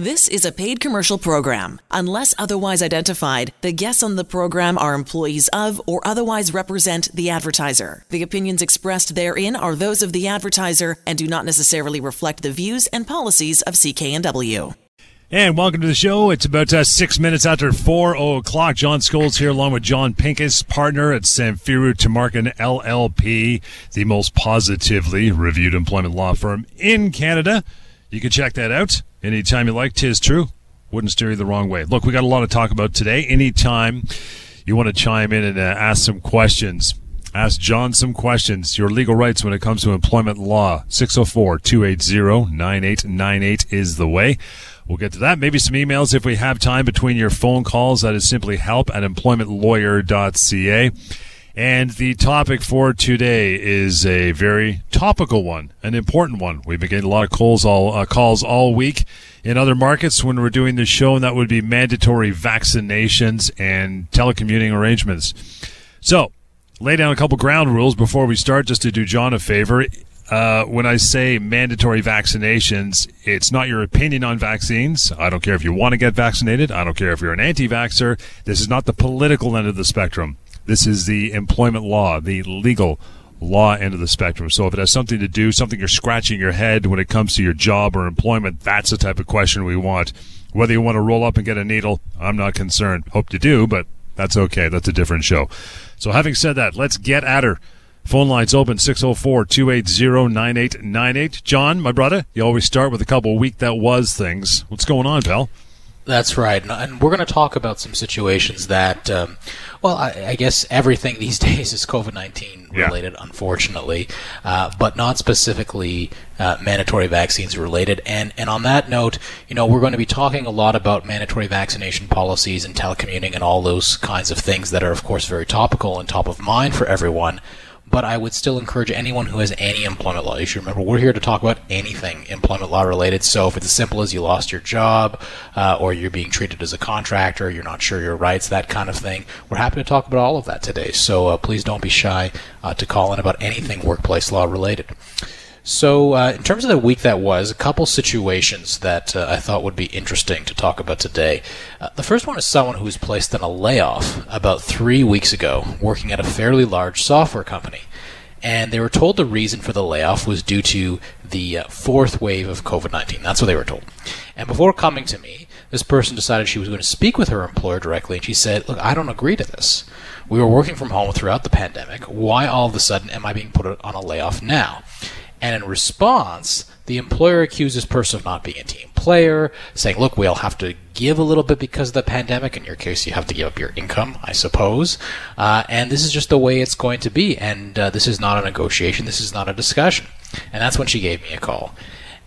This is a paid commercial program. Unless otherwise identified, the guests on the program are employees of or otherwise represent the advertiser. The opinions expressed therein are those of the advertiser and do not necessarily reflect the views and policies of CKNW. And welcome to the show. It's about uh, six minutes after four o'clock. John Scholes here, along with John Pinkus, partner at Samfiru Tumarkin LLP, the most positively reviewed employment law firm in Canada. You can check that out anytime you like. Tis true. Wouldn't steer you the wrong way. Look, we got a lot to talk about today. Anytime you want to chime in and uh, ask some questions, ask John some questions. Your legal rights when it comes to employment law. 604 280 9898 is the way. We'll get to that. Maybe some emails if we have time between your phone calls. That is simply help at employmentlawyer.ca. And the topic for today is a very topical one, an important one. We've been getting a lot of calls all uh, calls all week in other markets when we're doing the show, and that would be mandatory vaccinations and telecommuting arrangements. So, lay down a couple ground rules before we start, just to do John a favor. Uh, when I say mandatory vaccinations, it's not your opinion on vaccines. I don't care if you want to get vaccinated. I don't care if you're an anti-vaxxer. This is not the political end of the spectrum. This is the employment law, the legal law end of the spectrum. So if it has something to do, something you're scratching your head when it comes to your job or employment, that's the type of question we want. Whether you want to roll up and get a needle, I'm not concerned. Hope you do, but that's okay. That's a different show. So having said that, let's get at her. Phone lines open 604 280 9898. John, my brother, you always start with a couple week that was things. What's going on, pal? That's right, and we're going to talk about some situations that, um, well, I, I, guess everything these days is COVID nineteen related, yeah. unfortunately, uh, but not specifically uh, mandatory vaccines related. And and on that note, you know, we're going to be talking a lot about mandatory vaccination policies and telecommuting and all those kinds of things that are, of course, very topical and top of mind for everyone but I would still encourage anyone who has any employment law issue. Remember, we're here to talk about anything employment law related. So if it's as simple as you lost your job, uh, or you're being treated as a contractor, you're not sure your rights, that kind of thing, we're happy to talk about all of that today. So uh, please don't be shy uh, to call in about anything workplace law related. So, uh, in terms of the week that was, a couple situations that uh, I thought would be interesting to talk about today. Uh, the first one is someone who was placed on a layoff about three weeks ago, working at a fairly large software company. And they were told the reason for the layoff was due to the uh, fourth wave of COVID 19. That's what they were told. And before coming to me, this person decided she was going to speak with her employer directly, and she said, Look, I don't agree to this. We were working from home throughout the pandemic. Why all of a sudden am I being put on a layoff now? And in response, the employer accuses person of not being a team player, saying, look, we'll have to give a little bit because of the pandemic. In your case, you have to give up your income, I suppose. Uh, and this is just the way it's going to be. And uh, this is not a negotiation. This is not a discussion. And that's when she gave me a call.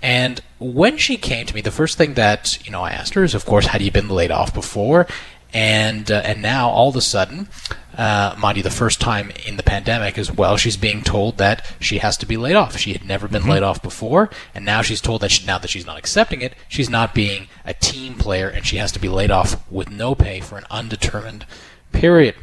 And when she came to me, the first thing that you know I asked her is, of course, had you been laid off before? And uh, and now all of a sudden, uh, mind the first time in the pandemic as well, she's being told that she has to be laid off. She had never been mm-hmm. laid off before, and now she's told that she, now that she's not accepting it, she's not being a team player, and she has to be laid off with no pay for an undetermined period.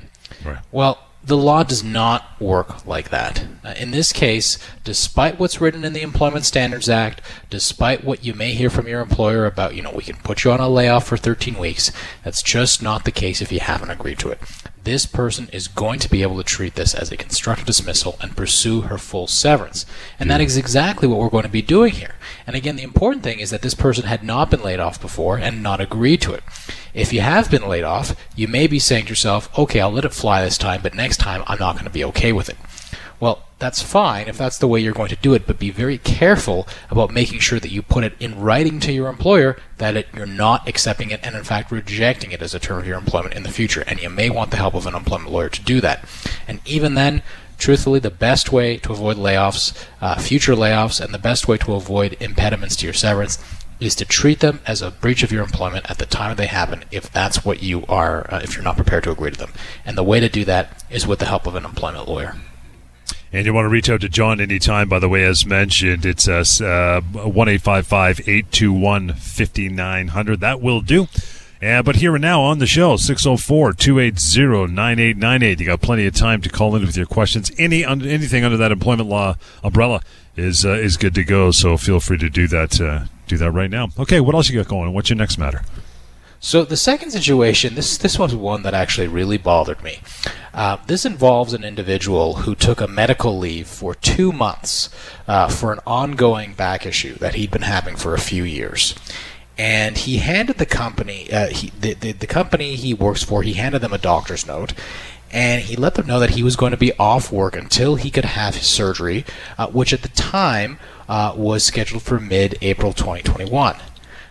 Right. Well, the law does not work like that. In this case, despite what's written in the Employment Standards Act, despite what you may hear from your employer about, you know, we can put you on a layoff for 13 weeks, that's just not the case if you haven't agreed to it this person is going to be able to treat this as a constructive dismissal and pursue her full severance. And that is exactly what we're going to be doing here. And again, the important thing is that this person had not been laid off before and not agreed to it. If you have been laid off, you may be saying to yourself, okay, I'll let it fly this time, but next time I'm not going to be okay with it. Well, that's fine if that's the way you're going to do it, but be very careful about making sure that you put it in writing to your employer that it, you're not accepting it and, in fact, rejecting it as a term of your employment in the future. And you may want the help of an employment lawyer to do that. And even then, truthfully, the best way to avoid layoffs, uh, future layoffs, and the best way to avoid impediments to your severance is to treat them as a breach of your employment at the time they happen if that's what you are, uh, if you're not prepared to agree to them. And the way to do that is with the help of an employment lawyer. And you want to reach out to John anytime, by the way, as mentioned, it's us, uh, 1 821 5900. That will do. Uh, but here and now on the show, 604 280 9898. You got plenty of time to call in with your questions. Any Anything under that employment law umbrella is uh, is good to go, so feel free to do that. Uh, do that right now. Okay, what else you got going? What's your next matter? So the second situation, this this was one that actually really bothered me. Uh, this involves an individual who took a medical leave for two months uh, for an ongoing back issue that he'd been having for a few years. And he handed the company, uh, he, the, the, the company he works for, he handed them a doctor's note, and he let them know that he was going to be off work until he could have his surgery, uh, which at the time uh, was scheduled for mid-April 2021.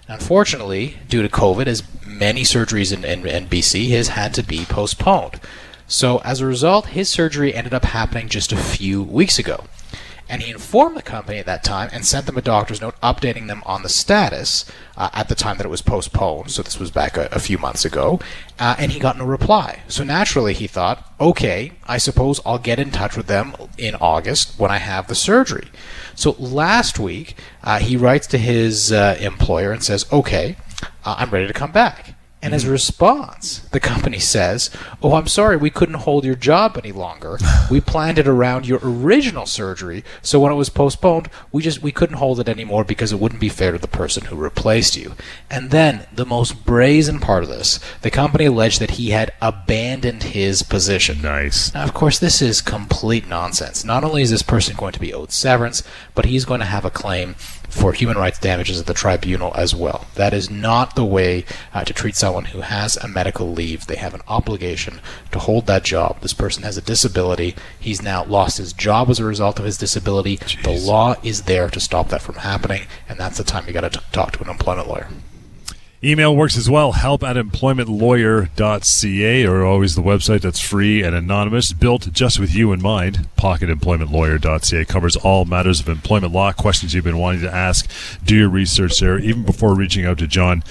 Unfortunately, due to COVID, as many surgeries in, in, in BC, has had to be postponed. So as a result, his surgery ended up happening just a few weeks ago. And he informed the company at that time and sent them a doctor's note updating them on the status uh, at the time that it was postponed. So this was back a, a few months ago. Uh, and he got no reply. So naturally, he thought, okay, I suppose I'll get in touch with them in August when I have the surgery. So last week, uh, he writes to his uh, employer and says, okay, uh, I'm ready to come back. And as a response, the company says, Oh, I'm sorry, we couldn't hold your job any longer. We planned it around your original surgery, so when it was postponed, we just we couldn't hold it anymore because it wouldn't be fair to the person who replaced you. And then the most brazen part of this, the company alleged that he had abandoned his position. Nice. Now, of course, this is complete nonsense. Not only is this person going to be owed severance, but he's going to have a claim for human rights damages at the tribunal as well. That is not the way uh, to treat someone who has a medical leave. They have an obligation to hold that job. This person has a disability. He's now lost his job as a result of his disability. Jeez. The law is there to stop that from happening, and that's the time you got to talk to an employment lawyer. Email works as well. Help at employmentlawyer.ca or always the website that's free and anonymous, built just with you in mind. Pocketemploymentlawyer.ca covers all matters of employment law, questions you've been wanting to ask. Do your research there, even before reaching out to John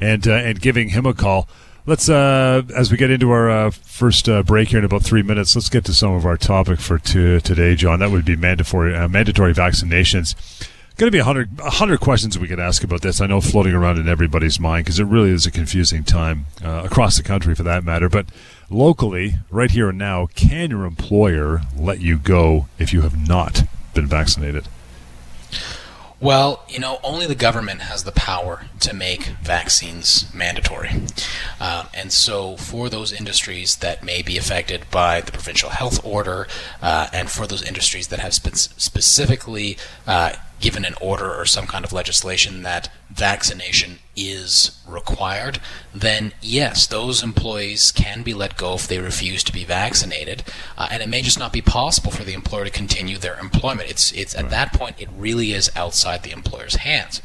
and uh, and giving him a call. Let's, uh, as we get into our uh, first uh, break here in about three minutes, let's get to some of our topic for t- today, John. That would be mandatory uh, mandatory vaccinations going to be a hundred, a hundred questions we could ask about this. I know floating around in everybody's mind because it really is a confusing time uh, across the country for that matter. But locally, right here and now, can your employer let you go if you have not been vaccinated? Well, you know, only the government has the power to make vaccines mandatory. Uh, and so, for those industries that may be affected by the provincial health order, uh, and for those industries that have spe- specifically uh, given an order or some kind of legislation that vaccination is required, then yes, those employees can be let go if they refuse to be vaccinated, uh, and it may just not be possible for the employer to continue their employment. It's it's at that point it really is outside the employer's hands.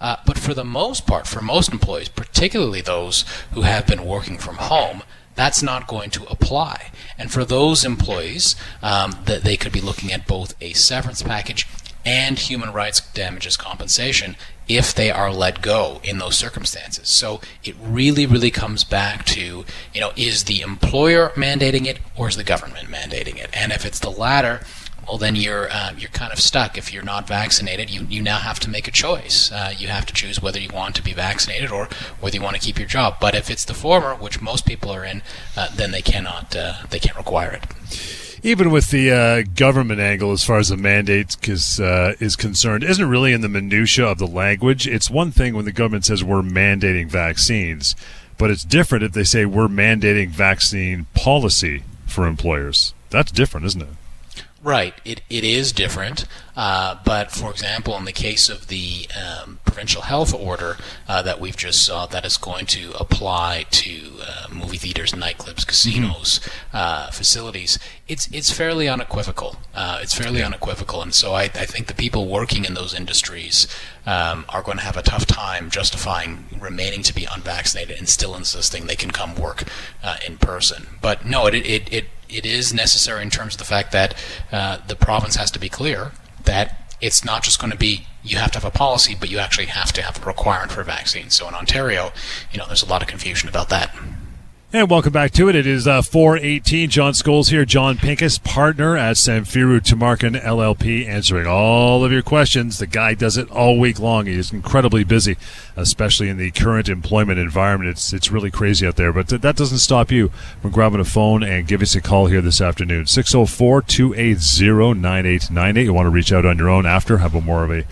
Uh, but for the most part, for most employees, particularly those who have been working from home, that's not going to apply. And for those employees, um, that they could be looking at both a severance package and human rights damages compensation if they are let go in those circumstances. So it really, really comes back to, you know, is the employer mandating it or is the government mandating it? And if it's the latter, well, then you're uh, you're kind of stuck. If you're not vaccinated, you, you now have to make a choice. Uh, you have to choose whether you want to be vaccinated or whether you want to keep your job. But if it's the former, which most people are in, uh, then they cannot uh, they can't require it even with the uh, government angle as far as the mandate is, uh, is concerned, isn't really in the minutia of the language. It's one thing when the government says we're mandating vaccines, but it's different if they say we're mandating vaccine policy for employers. That's different, isn't it? Right. It, it is different. Uh, but for example, in the case of the um, provincial health order uh, that we've just saw, that is going to apply to uh, movie theaters, nightclubs, casinos, mm-hmm. facilities. It's it's fairly unequivocal. Uh, it's fairly yeah. unequivocal, and so I, I think the people working in those industries um, are going to have a tough time justifying remaining to be unvaccinated and still insisting they can come work uh, in person. But no, it it, it it is necessary in terms of the fact that uh, the province has to be clear that it's not just going to be you have to have a policy, but you actually have to have a requirement for a vaccine. So in Ontario, you know, there's a lot of confusion about that. And welcome back to it. It is uh, 418. John Scholes here. John Pinkus, partner at Samfiru Tumarkin LLP, answering all of your questions. The guy does it all week long. He is incredibly busy, especially in the current employment environment. It's it's really crazy out there. But th- that doesn't stop you from grabbing a phone and give us a call here this afternoon. 604 280 9898. You want to reach out on your own after, have a more of a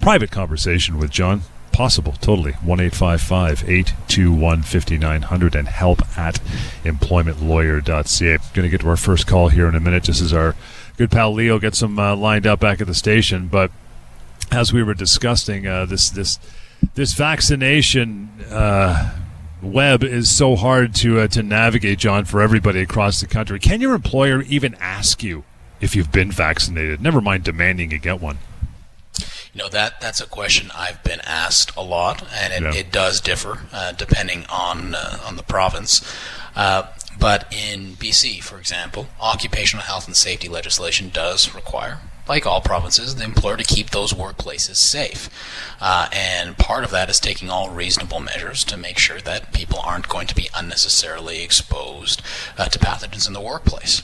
private conversation with John possible, totally. 1 821 5900 and help at employmentlawyer.ca. Going to get to our first call here in a minute, just as our good pal Leo gets them uh, lined up back at the station. But as we were discussing, uh, this, this, this vaccination. Uh, web is so hard to uh, to navigate, John, for everybody across the country. Can your employer even ask you if you've been vaccinated? Never mind demanding you get one. You know that that's a question I've been asked a lot, and it, yeah. it does differ uh, depending on uh, on the province. Uh, but in BC, for example, occupational health and safety legislation does require like all provinces, the employer to keep those workplaces safe. Uh, and part of that is taking all reasonable measures to make sure that people aren't going to be unnecessarily exposed uh, to pathogens in the workplace.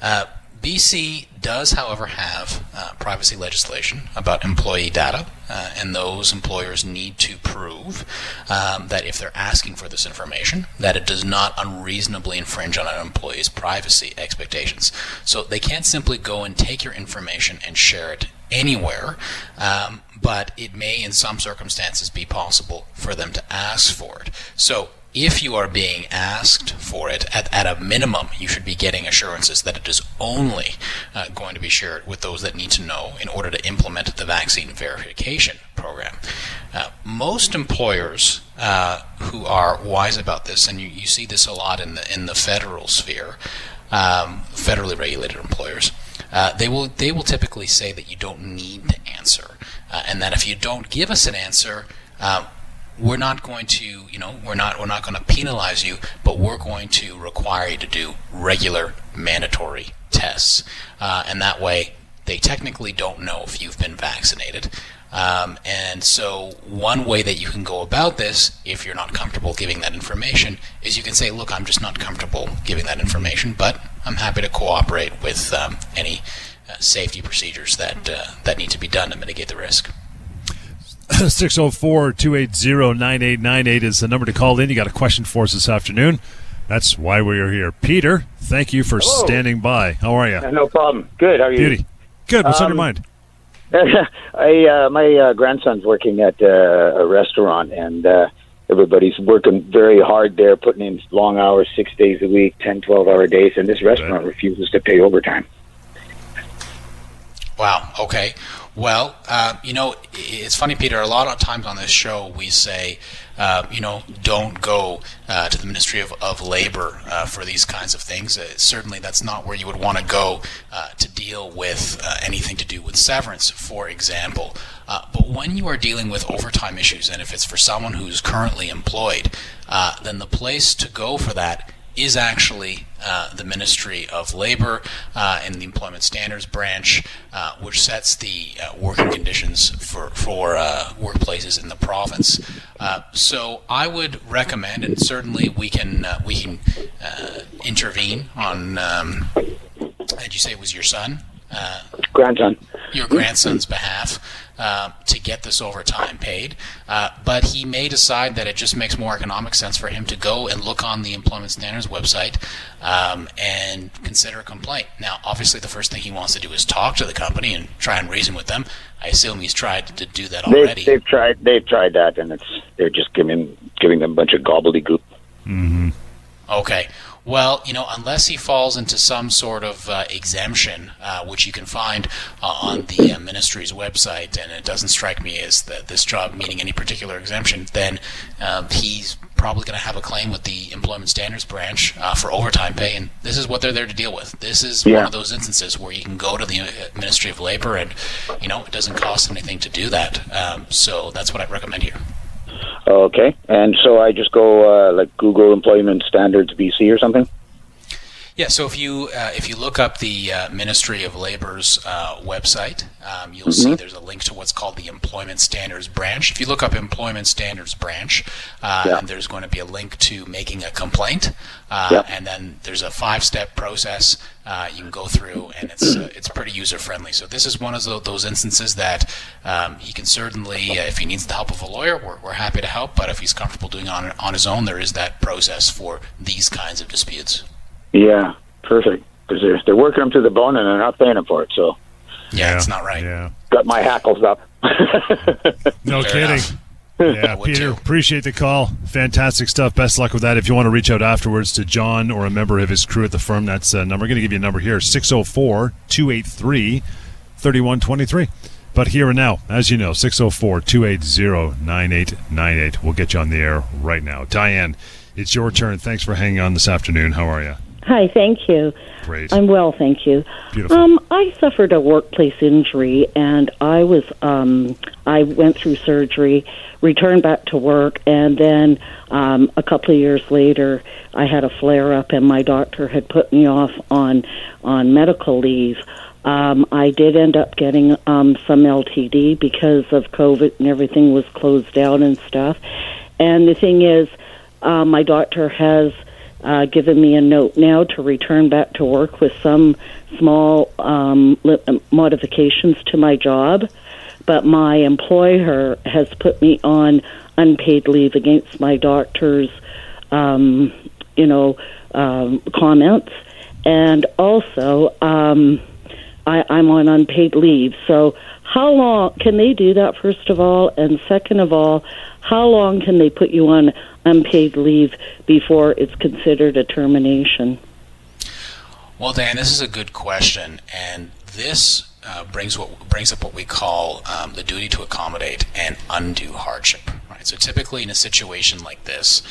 Uh, BC does, however, have uh, privacy legislation about employee data, uh, and those employers need to prove um, that if they're asking for this information, that it does not unreasonably infringe on an employee's privacy expectations. So they can't simply go and take your information and share it anywhere, um, but it may, in some circumstances, be possible for them to ask for it. So if you are being asked for it, at, at a minimum, you should be getting assurances that it is only uh, going to be shared with those that need to know in order to implement the vaccine verification program. Uh, most employers uh, who are wise about this, and you, you see this a lot in the in the federal sphere, um, federally regulated employers, uh, they will they will typically say that you don't need to answer, uh, and that if you don't give us an answer, uh, we're not going to, you know, we're not we're not going to penalize you, but we're going to require you to do regular mandatory tests, uh, and that way they technically don't know if you've been vaccinated. Um, and so, one way that you can go about this, if you're not comfortable giving that information, is you can say, "Look, I'm just not comfortable giving that information, but I'm happy to cooperate with um, any uh, safety procedures that uh, that need to be done to mitigate the risk." 604 280 9898 is the number to call in. You got a question for us this afternoon. That's why we are here. Peter, thank you for Hello. standing by. How are you? no problem. Good. How are you? Beauty. Good. What's um, on your um, mind? I uh, my uh, grandson's working at uh, a restaurant, and uh, everybody's working very hard there, putting in long hours, six days a week, 10, 12 hour days, and this restaurant refuses to pay overtime. Wow. Okay. Well, uh, you know, it's funny, Peter. A lot of times on this show, we say, uh, you know, don't go uh, to the Ministry of, of Labor uh, for these kinds of things. Uh, certainly, that's not where you would want to go uh, to deal with anything to do with severance, for example. but when you are dealing with overtime issues, and if it's for someone who's currently employed, then the place to go for that is actually uh, the Ministry of Labor uh, and the Employment Standards Branch, uh, which sets the uh, working conditions for for uh, workplaces in the province. Uh, so I would recommend, and certainly we can we can intervene on. Um, did you say it was your son? Grandson. Your grandson's behalf. Uh, to get this overtime paid. Uh, but he may decide that it just makes more economic sense for him to go and look on the Employment Standards website um, and consider a complaint. Now, obviously, the first thing he wants to do is talk to the company and try and reason with them. I assume he's tried to do that already. They've, they've tried. They've tried that, and it's they're just giving giving them a bunch of gobbledygook. Mm-hmm. Okay. Well, you know, unless he falls into some sort of uh, exemption, uh, which you can find uh, on the uh, ministry's website, and it doesn't strike me as the, this job meeting any particular exemption, then um, he's probably going to have a claim with the Employment Standards Branch uh, for overtime pay, and this is what they're there to deal with. This is yeah. one of those instances where you can go to the uh, Ministry of Labor, and you know, it doesn't cost anything to do that. Um, so that's what I recommend here. Okay, and so I just go uh, like Google Employment Standards BC or something. Yeah, so if you uh, if you look up the uh, Ministry of Labor's uh, website, um, you'll mm-hmm. see there's a link to what's called the Employment Standards Branch. If you look up Employment Standards Branch, uh, yeah. there's going to be a link to making a complaint, uh, yeah. and then there's a five-step process uh, you can go through, and it's it's pretty user friendly. So this is one of those instances that um, he can certainly, if he needs the help of a lawyer, we're, we're happy to help. But if he's comfortable doing it on on his own, there is that process for these kinds of disputes. Yeah, perfect. Because they're, they're working them to the bone and they're not paying them for it. So yeah, it's not right. Yeah, got my hackles up. no Fair kidding. Enough. yeah, Peter, too. appreciate the call. Fantastic stuff. Best luck with that. If you want to reach out afterwards to John or a member of his crew at the firm, that's a number. We're going to give you a number here 604 283 3123. But here and now, as you know, 604 280 9898. We'll get you on the air right now. Diane, it's your turn. Thanks for hanging on this afternoon. How are you? Hi, thank you. Great. I'm well, thank you. Beautiful. Um, I suffered a workplace injury, and I was um, I went through surgery, returned back to work, and then um, a couple of years later, I had a flare up, and my doctor had put me off on on medical leave. Um, I did end up getting um, some LTD because of COVID and everything was closed down and stuff. And the thing is, uh, my doctor has uh, given me a note now to return back to work with some small um, li- modifications to my job. But my employer has put me on unpaid leave against my doctor's, um, you know, um, comments, and also um, I, I'm on unpaid leave. So, how long can they do that? First of all, and second of all, how long can they put you on unpaid leave before it's considered a termination? Well, Dan, this is a good question, and this uh, brings what brings up what we call um, the duty to accommodate and undue hardship. Right. So typically, in a situation like this,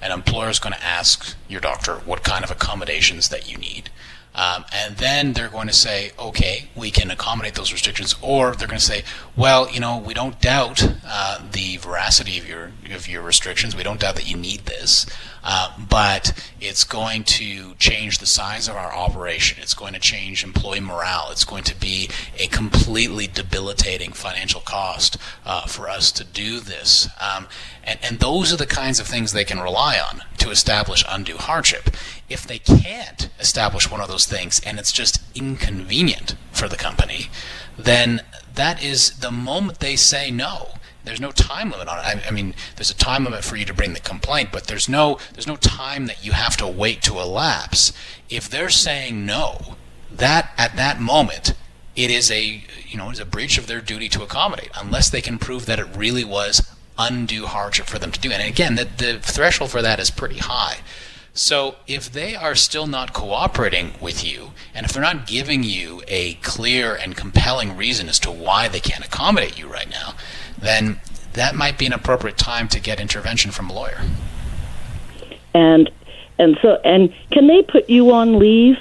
an employer is going to ask your doctor what kind of accommodations that you need. Um, and then they're going to say, okay, we can accommodate those restrictions, or they're going to say, well, you know, we don't doubt uh, the veracity of your of your restrictions. We don't doubt that you need this, uh, but it's going to change the size of our operation. It's going to change employee morale. It's going to be a completely debilitating financial cost uh, for us to do this. Um, and, and those are the kinds of things they can rely on to establish undue hardship. If they can't establish one of those things and it's just inconvenient for the company, then that is the moment they say no. There's no time limit on it. I, I, mean, there's a time limit for you to bring the complaint, but there's no there's no time that you have to wait to elapse. If they're saying no, that at that moment it is a you know it is a breach of their duty to accommodate unless they can prove that it really was undue hardship for them to do. And again, the, the threshold for that is pretty high. So if they are still not cooperating with you, and if they're not giving you a clear and compelling reason as to why they can't accommodate you right now, then that might be an appropriate time to get intervention from a lawyer. And and so and can they put you on leave?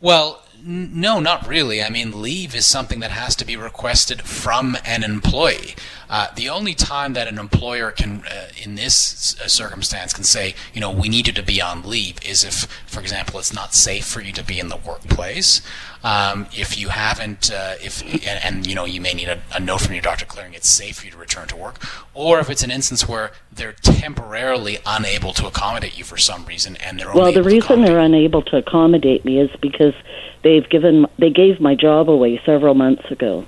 Well, n- no, not really. I mean, leave is something that has to be requested from an employee. Uh, the only time that an employer can, uh, in this uh, circumstance, can say, you know, we need you to be on leave is if, for example, it's not safe for you to be in the workplace. Um, if you haven't, uh, if and, and, you know, you may need a, a, note from your doctor clearing it's safe for you to return to work, or if it's an instance where they're temporarily unable to accommodate you for some reason, and they're well, the reason they're unable to accommodate me is because they've given they gave my job away several months ago.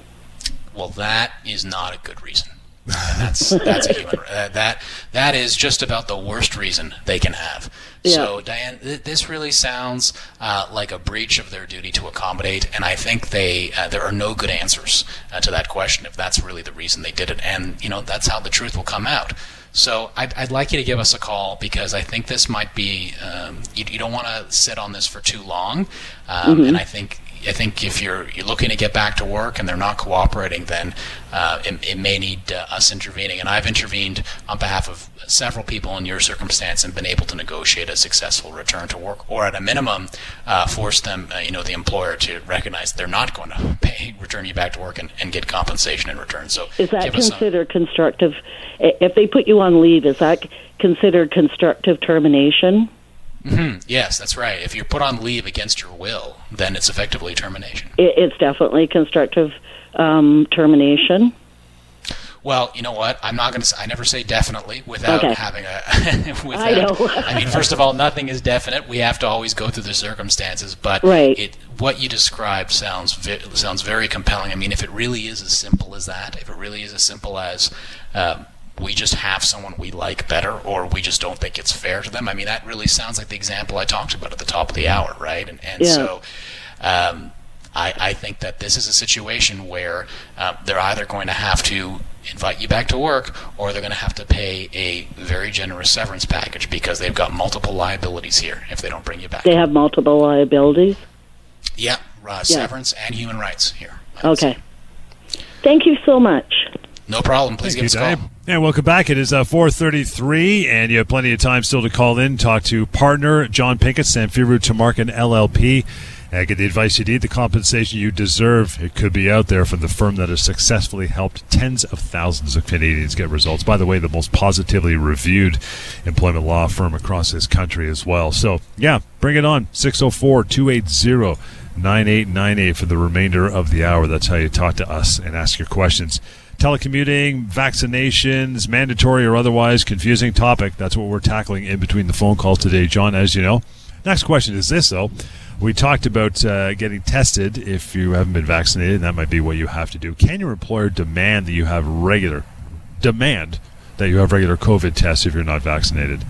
Well, that is not a good reason. that's that's a human uh, that that is just about the worst reason they can have. Yeah. So, Diane, th- this really sounds uh, like a breach of their duty to accommodate, and I think they uh, there are no good answers uh, to that question if that's really the reason they did it, and you know that's how the truth will come out. So I'd, I'd, like you to give us a call because I think this might be um, you, you, don't want to sit on this for too long, um, mm-hmm. and I think I think if you're you're looking to get back to work and they're not cooperating, then uh, it, it, may need uh, us intervening. And I've intervened on behalf of several people in your circumstance and been able to negotiate a successful return to work, or at a minimum, uh, force them, uh, you know, the employer to recognize they're not going to pay, return you back to work and, and get compensation in return. So is that considered constructive? If they put you on leave, is that considered constructive termination? Mm-hmm. Yes, that's right. If you're put on leave against your will, then it's effectively termination. It's definitely constructive um, termination. Well, you know what? I'm not going to. I never say definitely without okay. having a. without, I know. I mean, first of all, nothing is definite. We have to always go through the circumstances. But right. it, what you described sounds sounds very compelling. I mean, if it really is as simple as that, if it really is as simple as. Um, we just have someone we like better or we just don't think it's fair to them. I mean, that really sounds like the example I talked about at the top of the hour, right? And, and yeah. so um, I, I think that this is a situation where uh, they're either going to have to invite you back to work or they're going to have to pay a very generous severance package because they've got multiple liabilities here if they don't bring you back. They have multiple liabilities? Yeah, uh, severance and human rights here. Okay. Thank you so much. No problem. Please Thank give you, us a call. And welcome back. It is uh, 433, and you have plenty of time still to call in, talk to partner John Pinkus, Samfiru Tumarkin LLP, and get the advice you need, the compensation you deserve. It could be out there from the firm that has successfully helped tens of thousands of Canadians get results. By the way, the most positively reviewed employment law firm across this country as well. So, yeah, bring it on. 604 280 9898 for the remainder of the hour. That's how you talk to us and ask your questions. Telecommuting, vaccinations, mandatory or otherwise confusing topic. That's what we're tackling in between the phone calls today, John, as you know. Next question is this, though. We talked about uh, getting tested if you haven't been vaccinated, and that might be what you have to do. Can your employer demand that you have regular, demand that you have regular COVID tests if you're not vaccinated?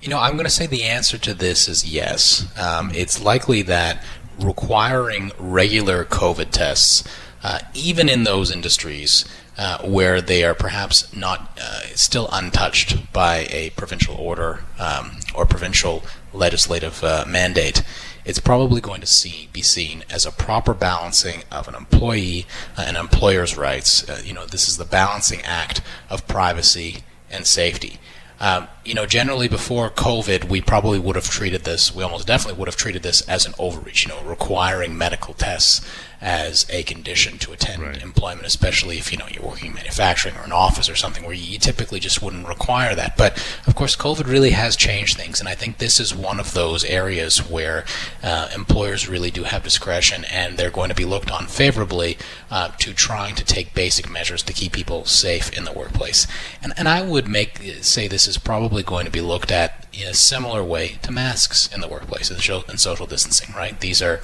You know, I'm going to say the answer to this is yes. Um, it's likely that requiring regular COVID tests, uh, even in those industries uh, where they are perhaps not uh, still untouched by a provincial order um, or provincial legislative uh, mandate, it's probably going to see, be seen as a proper balancing of an employee and employer's rights. You know, this is the balancing act of privacy and safety. Um, you know, generally before COVID, we probably would have treated this, we almost definitely would have treated this as an overreach, you know, requiring medical tests as a condition to attend Right. employment, especially if, you know, you're working in manufacturing or an office or something where you typically just wouldn't require that. But of course, COVID really has changed things, and I think this is one of those areas where uh, employers really do have discretion and they're going to be looked on favorably uh, to trying to take basic measures to keep people safe in the workplace. And, and I would make say this is probably going to be looked at in a similar way to masks in the workplace and social distancing, right? These are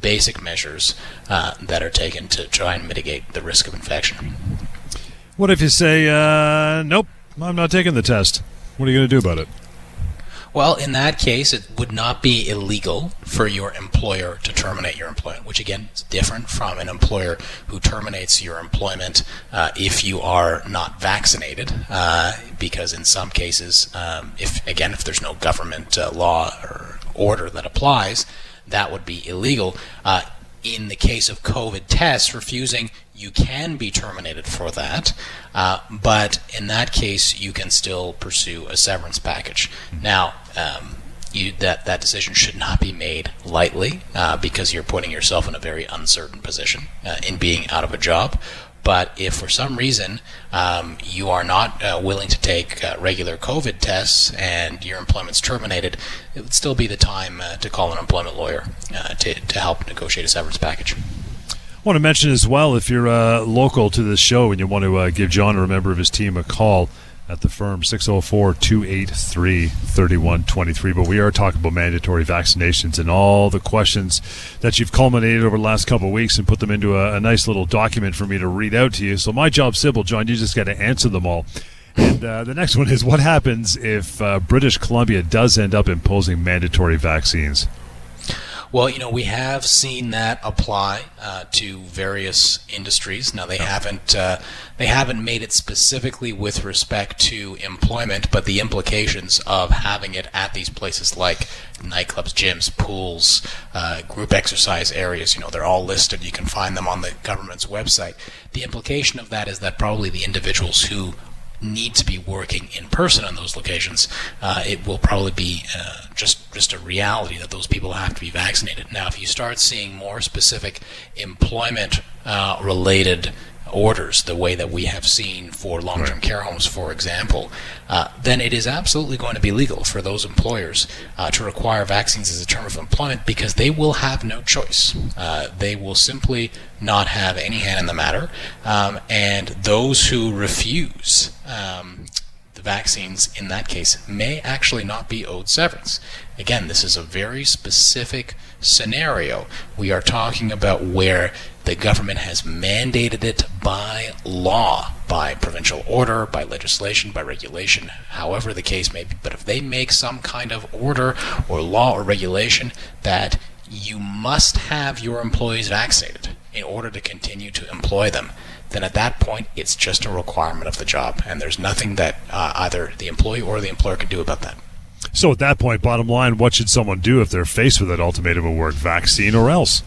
basic measures uh, that are taken to try and mitigate the risk of infection. What if you say, uh, nope, I'm not taking the test? What are you going to do about it? Well, in that case, it would not be illegal for your employer to terminate your employment, which again is different from an employer who terminates your employment uh, if you are not vaccinated. Uh, because in some cases, um, if again, if there's no government uh, law or order that applies, that would be illegal. Uh, in the case of COVID tests, refusing, you can be terminated for that. Uh, but in that case, you can still pursue a severance package. Now, um, you, that that decision should not be made lightly uh, because you're putting yourself in a very uncertain position uh, in being out of a job. But if for some reason um, you are not uh, willing to take uh, regular COVID tests and your employment's terminated, it would still be the time uh, to call an employment lawyer uh, to, to help negotiate a severance package. Want to mention as well if you're uh, local to this show and you want to uh, give John or a member of his team a call at the firm 604 283 3123. But we are talking about mandatory vaccinations and all the questions that you've culminated over the last couple of weeks and put them into a, a nice little document for me to read out to you. So my job's simple, John. You just got to answer them all. And uh, the next one is what happens if uh, British Columbia does end up imposing mandatory vaccines? Well, you know, we have seen that apply uh, to various industries. Now, they haven't uh, they haven't made it specifically with respect to employment, but the implications of having it at these places like nightclubs, gyms, pools, uh, group exercise areas, you know, they're all listed. You can find them on the government's website. The implication of that is that probably the individuals who need to be working in person on those locations, uh, it will probably be uh, just just a reality that those people have to be vaccinated. Now, if you start seeing more specific employment uh, related orders, the way that we have seen for long-term care homes, for example, uh, then it is absolutely going to be legal for those employers uh, to require vaccines as a term of employment because they will have no choice. Uh, they will simply not have any hand in the matter, um, and those who refuse. Um, the vaccines in that case may actually not be owed severance. Again, this is a very specific scenario. We are talking about where the government has mandated it by law, by provincial order, by legislation, by regulation, however the case may be. But if they make some kind of order or law or regulation that you must have your employees vaccinated in order to continue to employ them, then at that point it's just a requirement of the job, and there's nothing that uh, either the employee or the employer can do about that. So at that point, bottom line, what should someone do if they're faced with that ultimatum of work, vaccine or else?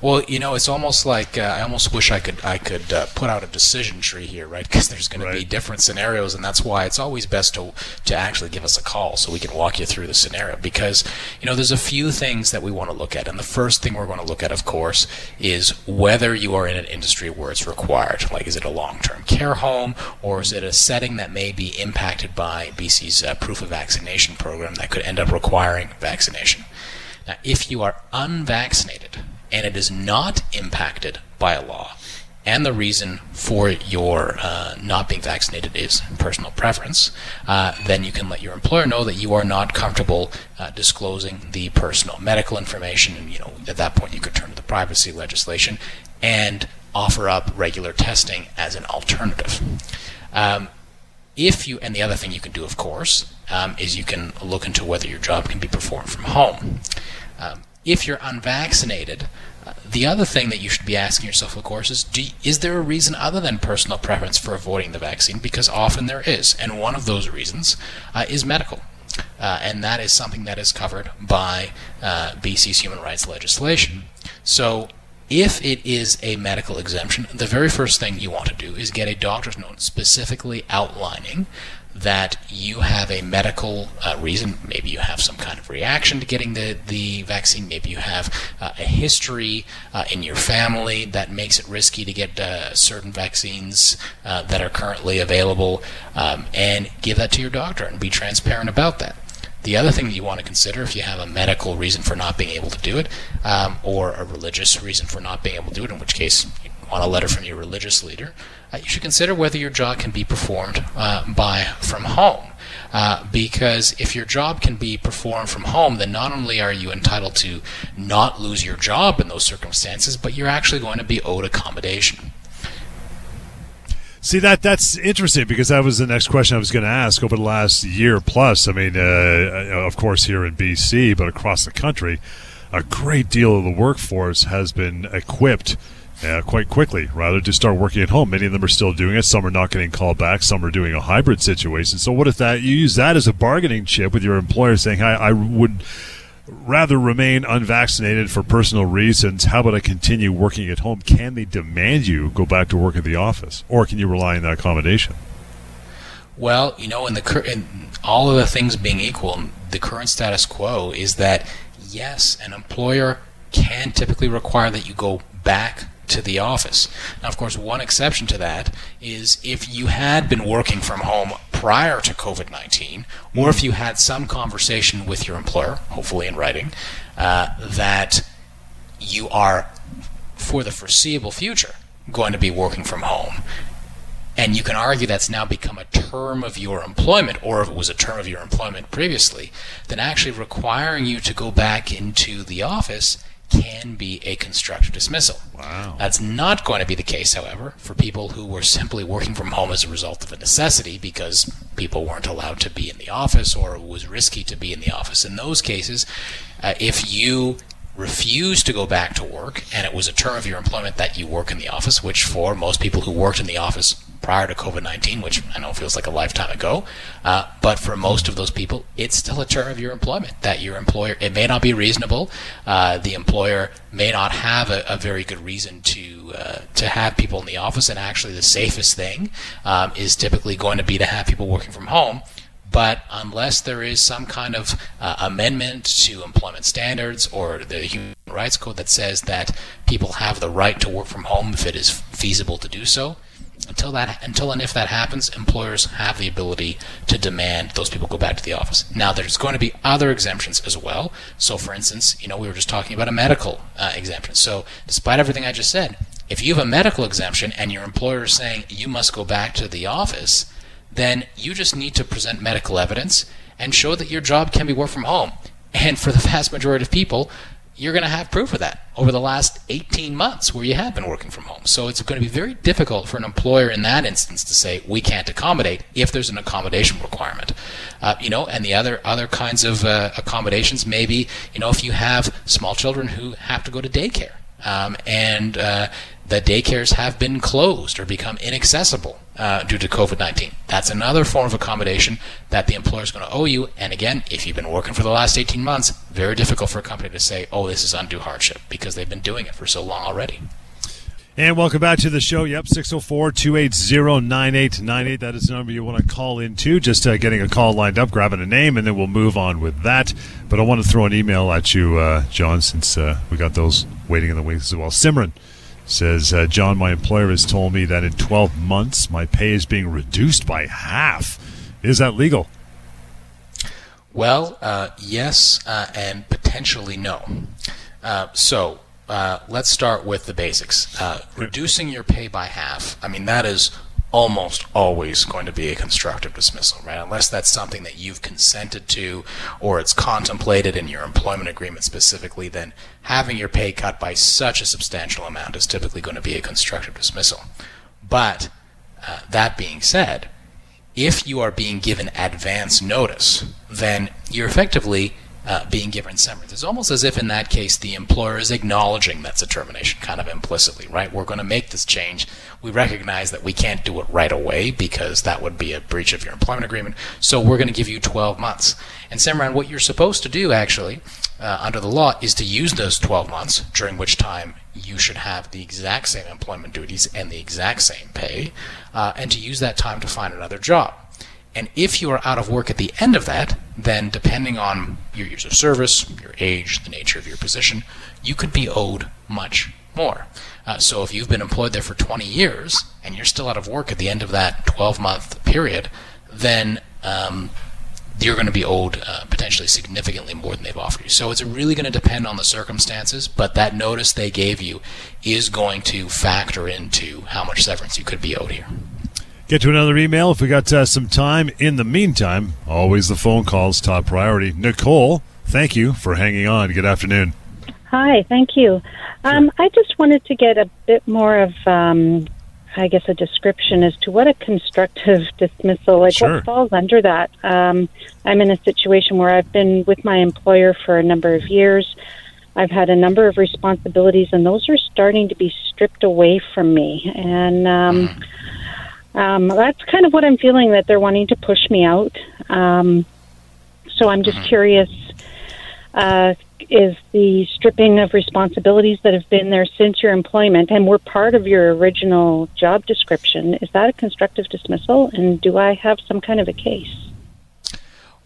Well, you know, it's almost like uh, I almost wish I could I could uh, put out a decision tree here, right? Because there's going right. to be different scenarios, and that's why it's always best to to actually give us a call so we can walk you through the scenario. Because you know, there's a few things that we want to look at, and the first thing we're going to look at, of course, is whether you are in an industry where it's required. Like, is it a long-term care home, or is it a setting that may be impacted by BC's uh, proof of vaccination program that could end up requiring vaccination? Now, if you are unvaccinated and it is not impacted by a law, and the reason for your uh, not being vaccinated is personal preference, uh, then you can let your employer know that you are not comfortable uh, disclosing the personal medical information. And you know, at that point, you could turn to the privacy legislation and offer up regular testing as an alternative. Um, if you, and the other thing you can do, of course, um, is you can look into whether your job can be performed from home. Um, if you're unvaccinated, the other thing that you should be asking yourself, of course, is do, is there a reason other than personal preference for avoiding the vaccine? Because often there is. And one of those reasons uh, is medical. Uh, and that is something that is covered by uh, BC's human rights legislation. So if it is a medical exemption, the very first thing you want to do is get a doctor's note specifically outlining that you have a medical uh, reason. Maybe you have some kind of reaction to getting the, the vaccine. Maybe you have uh, a history uh, in your family that makes it risky to get uh, certain vaccines uh, that are currently available. Um, and give that to your doctor and be transparent about that. The other thing that you want to consider if you have a medical reason for not being able to do it, um, or a religious reason for not being able to do it, in which case want a letter from your religious leader, uh, you should consider whether your job can be performed uh, by from home. Uh, because if your job can be performed from home, then not only are you entitled to not lose your job in those circumstances, but you're actually going to be owed accommodation. See that that's interesting because that was the next question I was going to ask over the last year plus. I mean, uh, uh of course here in BC, but across the country, a great deal of the workforce has been equipped uh, quite quickly, rather to start working at home. Many of them are still doing it. Some are not getting called back. Some are doing a hybrid situation. So, what if that you use that as a bargaining chip with your employer, saying, "I, I would." rather remain unvaccinated for personal reasons, how about I continue working at home? Can they demand you go back to work at the office, or can you rely on that accommodation? Well, you know, in the in all of the things being equal, the current status quo is that yes, an employer can typically require that you go back to the office. Now, of course, one exception to that is if you had been working from home prior to COVID 19, or if you had some conversation with your employer, hopefully in writing, uh, that you are, for the foreseeable future, going to be working from home. And you can argue that's now become a term of your employment, or if it was a term of your employment previously, then actually requiring you to go back into the office can be a constructive dismissal. Wow. That's not going to be the case, however, for people who were simply working from home as a result of a necessity because people weren't allowed to be in the office or it was risky to be in the office. In those cases, uh, if you refuse to go back to work and it was a term of your employment that you work in the office, which for most people who worked in the office prior to COVID 19, which I know feels like a lifetime ago. Uh, but for most of those people, it's still a term of your employment that your employer, it may not be reasonable. Uh, the employer may not have a, a very good reason to, uh, to have people in the office. And actually, the safest thing um, is typically going to be to have people working from home. But unless there is some kind of uh, amendment to employment standards or the Human Rights Code that says that people have the right to work from home if it is feasible to do so, until that, until and if that happens, employers have the ability to demand those people go back to the office. Now, there's going to be other exemptions as well. So, for instance, you know, we were just talking about a medical uh, exemption. So, despite everything I just said, if you have a medical exemption and your employer is saying you must go back to the office, then you just need to present medical evidence and show that your job can be worked from home. And for the vast majority of people, you're going to have proof of that over the last 18 months where you have been working from home. So it's going to be very difficult for an employer in that instance to say we can't accommodate if there's an accommodation requirement. Uh, you know, and the other other kinds of uh, accommodations maybe you know if you have small children who have to go to daycare um, and uh, the daycares have been closed or become inaccessible uh, due to COVID 19. That's another form of accommodation that the employer is going to owe you. And again, if you've been working for the last 18 months, very difficult for a company to say, oh, this is undue hardship because they've been doing it for so long already. And welcome back to the show. Yep, 604 280 9898. That is the number you want to call into. Just uh, getting a call lined up, grabbing a name, and then we'll move on with that. But I want to throw an email at you, uh, John, since uh, we got those waiting in the wings as well. Simran says, uh, John, my employer has told me that in 12 months my pay is being reduced by half. Is that legal? Well, uh, yes, uh, and potentially no. Uh, so uh, let's start with the basics. Uh, reducing your pay by half, I mean, that is almost always going to be a constructive dismissal, right? Unless that's something that you've consented to or it's contemplated in your employment agreement specifically, then having your pay cut by such a substantial amount is typically going to be a constructive dismissal. But uh, that being said, if you are being given advance notice, then you're effectively uh, being given severance. It's almost as if in that case the employer is acknowledging that's a termination, kind of implicitly, right? We're going to make this change. We recognize that we can't do it right away because that would be a breach of your employment agreement. So we're going to give you 12 months. And Simran, what you're supposed to do actually uh, under the law is to use those 12 months during which time you should have the exact same employment duties and the exact same pay, uh, and to use that time to find another job. And if you are out of work at the end of that, then depending on your years of service, your age, the nature of your position, you could be owed much more. Uh, so if you've been employed there for 20 years and you're still out of work at the end of that 12 month period, then um, you're going to be owed uh, potentially significantly more than they've offered you. So it's really going to depend on the circumstances, but that notice they gave you is going to factor into how much severance you could be owed here. Get to another email if we got uh, some time. In the meantime, always the phone calls top priority. Nicole, thank you for hanging on. Good afternoon. Hi, thank you. Um, I just wanted to get a bit more of, um, I guess, a description as to what a constructive dismissal, like Sure. what falls under that. Um, I'm in a situation where I've been with my employer for a number of years. I've had a number of responsibilities, and those are starting to be stripped away from me. And um, um, that's kind of what I'm feeling that they're wanting to push me out. Um, so I'm just curious uh, is the stripping of responsibilities that have been there since your employment and were part of your original job description, is that a constructive dismissal? And do I have some kind of a case?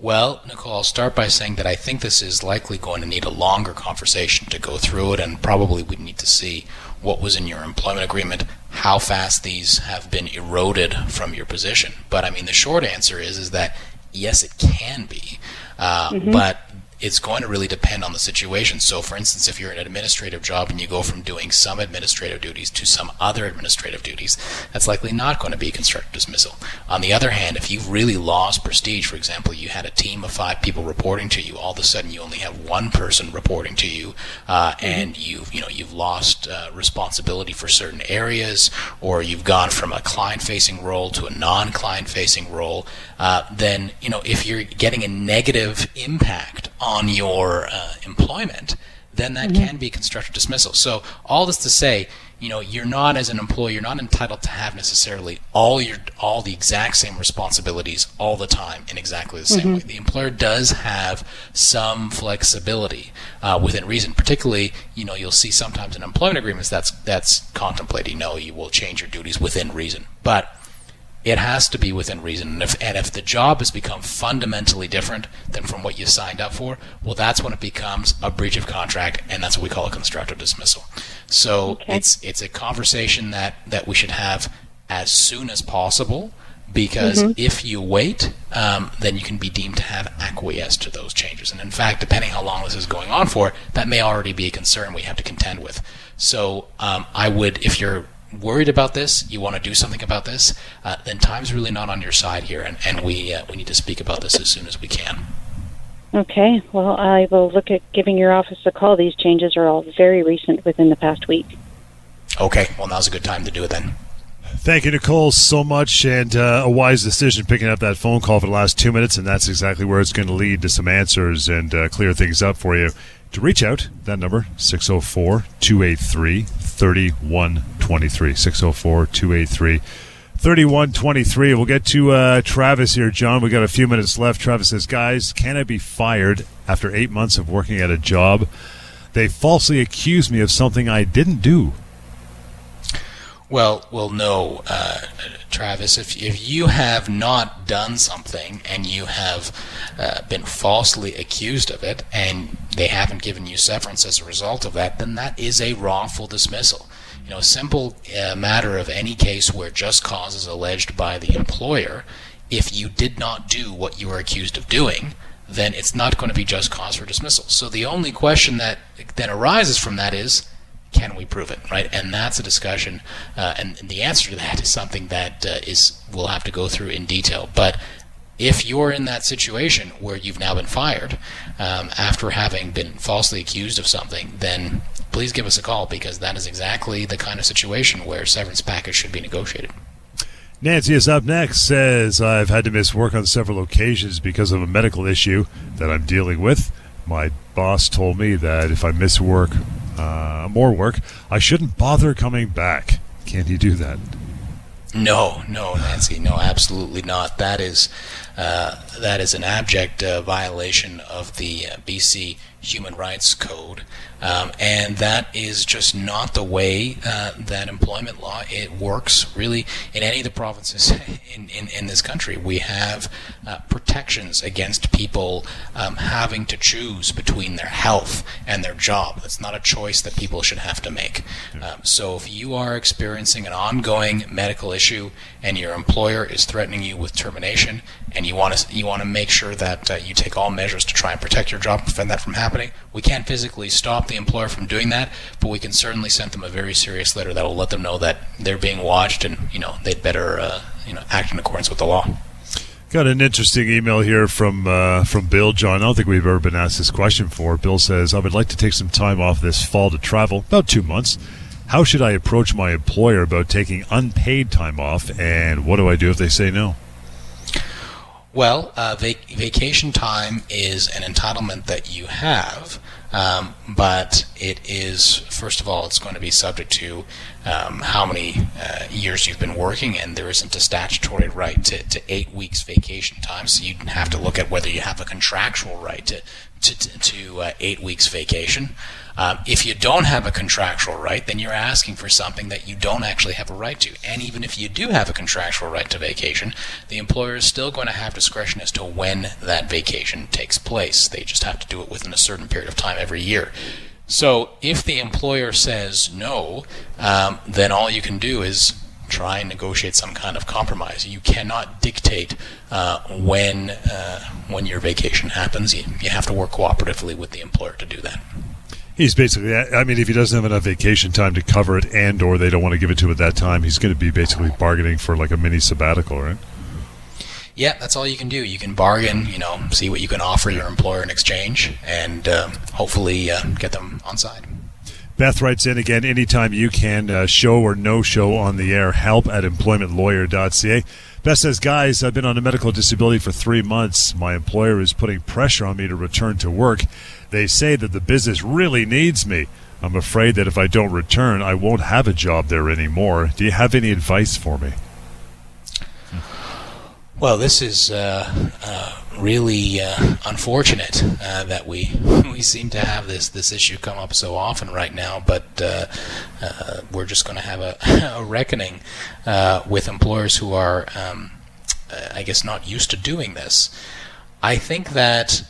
Well, Nicole, I'll start by saying that I think this is likely going to need a longer conversation to go through it, and probably we'd need to see what was in your employment agreement, how fast these have been eroded from your position. But I mean, the short answer is is that yes, it can be, uh, but it's going to really depend on the situation. So, for instance, if you're in an administrative job and you go from doing some administrative duties to some other administrative duties, that's likely not going to be a constructive dismissal. On the other hand, if you've really lost prestige, for example, you had a team of five people reporting to you, all of a sudden you only have one person reporting to you, uh, and you've you know you've lost uh, responsibility for certain areas, or you've gone from a client-facing role to a non-client-facing role, uh, then you know if you're getting a negative impact on your uh, employment, then that can be constructive dismissal. So all this to say, you know, you're not as an employee, you're not entitled to have necessarily all your all the exact same responsibilities all the time in exactly the same way. The employer does have some flexibility uh, within reason. Particularly, you know, you'll see sometimes in employment agreements that's that's contemplating. No, you will change your duties within reason, but it has to be within reason. And if, and if the job has become fundamentally different than from what you signed up for, well, that's when it becomes a breach of contract, and that's what we call a constructive dismissal. So Okay. it's it's a conversation that, that we should have as soon as possible. Because if you wait, um, then you can be deemed to have acquiesced to those changes. And in fact, depending how long this is going on for, that may already be a concern we have to contend with. So um, I would, if you're worried about this, you want to do something about this, uh, then time's really not on your side here, and, and we uh, we need to speak about this as soon as we can. Okay, well, I will look at giving your office a call. These changes are all very recent within the past week. Okay, well, now's a good time to do it then. Thank you, Nicole, so much, and uh, a wise decision picking up that phone call for the last two minutes, and that's exactly where it's going to lead to some answers and uh, clear things up for you. To reach out, that number, 604 283 3123. 604 283 3123. We'll get to uh, Travis here, John. We got a few minutes left. Travis says, Guys, can I be fired after eight months of working at a job? They falsely accused me of something I didn't do. Well, well, no, uh, Travis. If if you have not done something and you have uh, been falsely accused of it, and they haven't given you severance as a result of that, then that is a wrongful dismissal. You know, a simple uh, matter of any case where just cause is alleged by the employer. If you did not do what you were accused of doing, then it's not going to be just cause for dismissal. So the only question that then arises from that is can we prove it, right? And that's a discussion, uh, and, and, the answer to that is something that uh, is we'll have to go through in detail. But if you're in that situation where you've now been fired um, after having been falsely accused of something, then please give us a call because that is exactly the kind of situation where severance package should be negotiated. Nancy is up next. Says I've had to miss work on several occasions because of a medical issue that I'm dealing with. My boss told me that if I miss work uh, more work, I shouldn't bother coming back. Can he do that? No, no, Nancy, no, absolutely not. That is uh, that is an abject uh, violation of the uh, BC Human Rights Code. Um, and that is just not the way uh, that employment law it works really in any of the provinces in, in, in this country. We have uh, protections against people um, having to choose between their health and their job. That's not a choice that people should have to make. Um, so if you are experiencing an ongoing medical issue and your employer is threatening you with termination and you want to you want to make sure that uh, you take all measures to try and protect your job, prevent that from happening. We can't physically stop the employer from doing that, but we can certainly send them a very serious letter that will let them know that they're being watched and you know they'd better uh, you know act in accordance with the law. Got an interesting email here from uh, from Bill John. I don't think we've ever been asked this question before. Bill says, "I would like to take some time off this fall to travel, about two months. How should I approach my employer about taking unpaid time off, and what do I do if they say no?" Well, uh, vac- vacation time is an entitlement that you have, um, but it is, first of all, it's going to be subject to um, how many uh, years you've been working, and there isn't a statutory right to, to eight weeks vacation time, so you'd have to look at whether you have a contractual right to, to, to uh, eight weeks vacation. Um, if you don't have a contractual right, then you're asking for something that you don't actually have a right to. And even if you do have a contractual right to vacation, the employer is still going to have discretion as to when that vacation takes place. They just have to do it within a certain period of time every year. So if the employer says no, um, then all you can do is try and negotiate some kind of compromise. You cannot dictate uh, when uh, when your vacation happens. You, you have to work cooperatively with the employer to do that. He's basically. I mean, if he doesn't have enough vacation time to cover it, and or they don't want to give it to him at that time, he's going to be basically bargaining for like a mini sabbatical, right? Yeah, that's all you can do. You can bargain, you know, see what you can offer your employer in exchange, and um, hopefully uh, get them on side. Beth writes in again anytime you can, uh, show or no show on the air, help at employmentlawyer.ca. Beth says, Guys, I've been on a medical disability for three months. My employer is putting pressure on me to return to work. They say that the business really needs me. I'm afraid that if I don't return, I won't have a job there anymore. Do you have any advice for me? Well, this is uh, uh, really uh, unfortunate uh, that we we seem to have this this issue come up so often right now. But uh, uh, we're just going to have a, a reckoning with employers who are, um, I guess, not used to doing this. I think that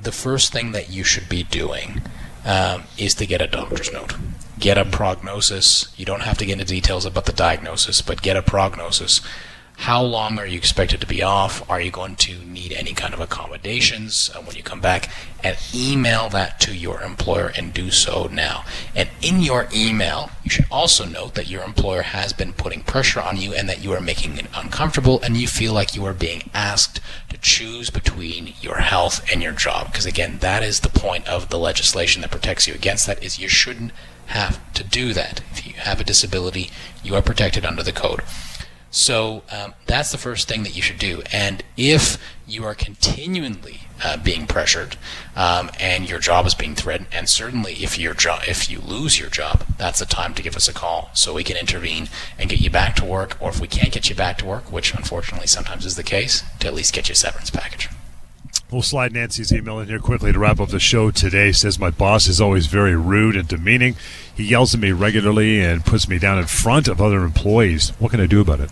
the first thing that you should be doing um, is to get a doctor's note. Get a prognosis. You don't have to get into details about the diagnosis, but get a prognosis. How long are you expected to be off? Are you going to need any kind of accommodations when you come back? And email that to your employer and do so now. And in your email, you should also note that your employer has been putting pressure on you and that you are making it uncomfortable and you feel like you are being asked to choose between your health and your job. Because again, that is the point of the legislation that protects you against that is you shouldn't have to do that. If you have a disability, you are protected under the code. So um, that's the first thing that you should do. And if you are continually uh, being pressured um, and your job is being threatened, and certainly if your if you lose your job, that's the time to give us a call so we can intervene and get you back to work. Or if we can't get you back to work, which unfortunately sometimes is the case, to at least get you a severance package. We'll slide Nancy's email in here quickly to wrap up the show today. Says my boss is always very rude and demeaning. He yells at me regularly and puts me down in front of other employees. What can I do about it?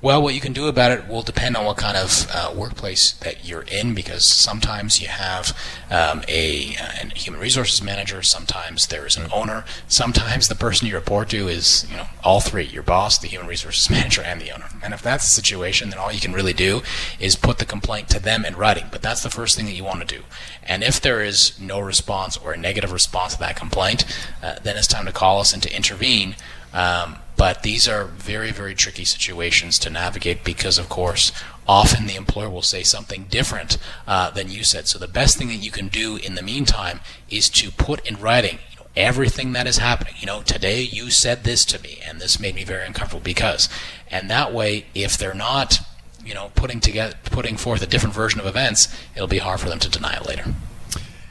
Well, what you can do about it will depend on what kind of uh, workplace that you're in, because sometimes you have um, a, a, human resources manager, sometimes there is an owner, sometimes the person you report to is, you know, all three: your boss, the human resources manager, and the owner. And if that's the situation, then all you can really do is put the complaint to them in writing. But that's the first thing that you want to do. And if there is no response or a negative response to that complaint, uh, then it's time to call us and to intervene. Um, but these are very, very tricky situations to navigate because, of course, often the employer will say something different uh, than you said. So the best thing that you can do in the meantime is to put in writing you know, everything that is happening. You know, today you said this to me, and this made me very uncomfortable because, and that way, if they're not, you know, putting together, putting forth a different version of events, it'll be hard for them to deny it later.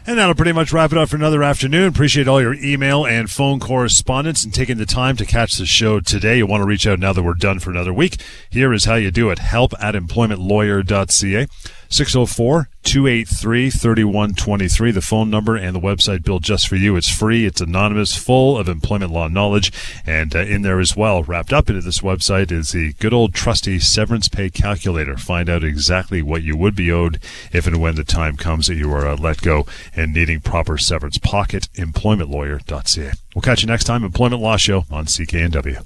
And that'll pretty much wrap it up for another afternoon. Appreciate all your email and phone correspondence and taking the time to catch the show today. You want to reach out now that we're done for another week. Here is how you do it. Help at employmentlawyer.ca. 604 283 3123, the phone number and the website built just for you. It's free, it's anonymous, full of employment law knowledge. And uh, in there as well, wrapped up into this website, is the good old trusty severance pay calculator. Find out exactly what you would be owed if and when the time comes that you are uh, let go and needing proper severance. Pocket employmentlawyer.ca. We'll catch you next time, Employment Law Show on CKNW.